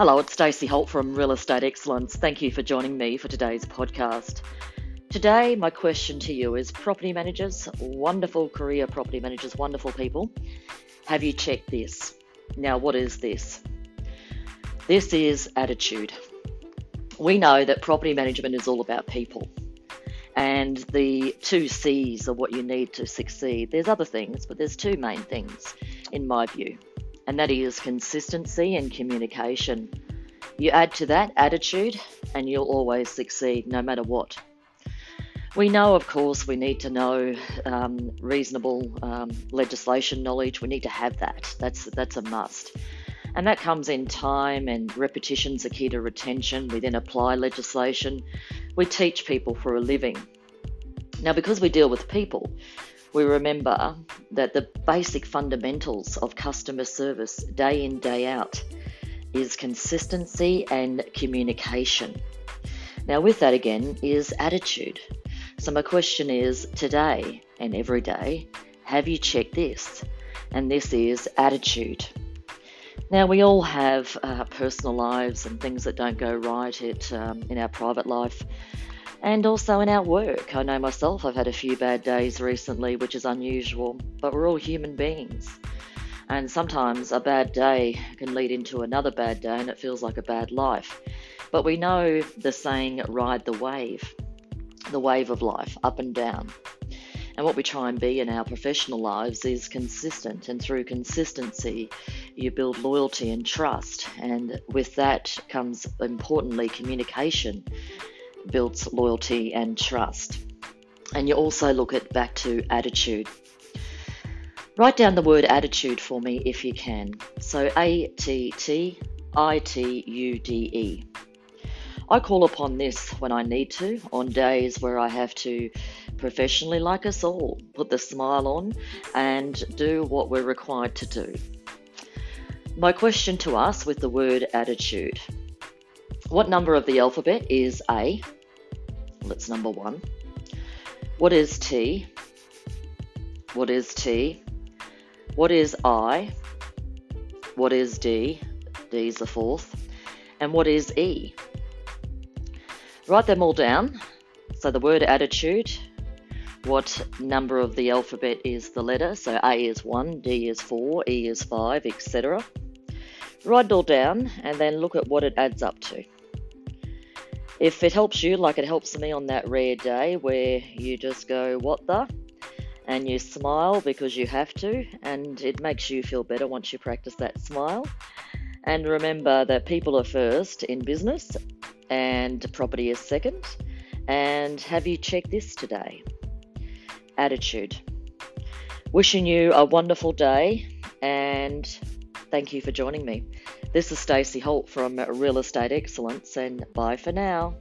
Hello, it's Stacey Holt from Real Estate Excellence. Thank you for joining me for today's podcast. Today, my question to you is property managers, wonderful career property managers, wonderful people. Have you checked this? Now, what is this? This is attitude. We know that property management is all about people. And the two C's are what you need to succeed. There's other things, but there's two main things in my view and that is consistency and communication. You add to that attitude, and you'll always succeed no matter what. We know, of course, we need to know um, reasonable um, legislation knowledge. We need to have that. That's that's a must, and that comes in time and repetitions are key to retention. We then apply legislation. We teach people for a living. Now, because we deal with people, we remember that the basic fundamentals of customer service day in, day out is consistency and communication. Now, with that again, is attitude. So, my question is today and every day, have you checked this? And this is attitude. Now, we all have uh, personal lives and things that don't go right um, in our private life and also in our work. I know myself, I've had a few bad days recently, which is unusual, but we're all human beings. And sometimes a bad day can lead into another bad day and it feels like a bad life. But we know the saying, ride the wave, the wave of life, up and down. And what we try and be in our professional lives is consistent. And through consistency, you build loyalty and trust. And with that comes, importantly, communication builds loyalty and trust. And you also look at back to attitude. Write down the word attitude for me if you can. So A T T I T U D E. I call upon this when I need to, on days where I have to professionally, like us all, put the smile on and do what we're required to do. My question to us with the word attitude what number of the alphabet is A? That's number one. What is T? What is T? What is I? What is D? D is the fourth. And what is E? Write them all down. So the word attitude, what number of the alphabet is the letter? So A is 1, D is 4, E is 5, etc. Write it all down and then look at what it adds up to. If it helps you, like it helps me on that rare day where you just go, What the? and you smile because you have to, and it makes you feel better once you practice that smile. And remember that people are first in business and property is second. And have you checked this today? Attitude. Wishing you a wonderful day and thank you for joining me. This is Stacey Holt from Real Estate Excellence, and bye for now.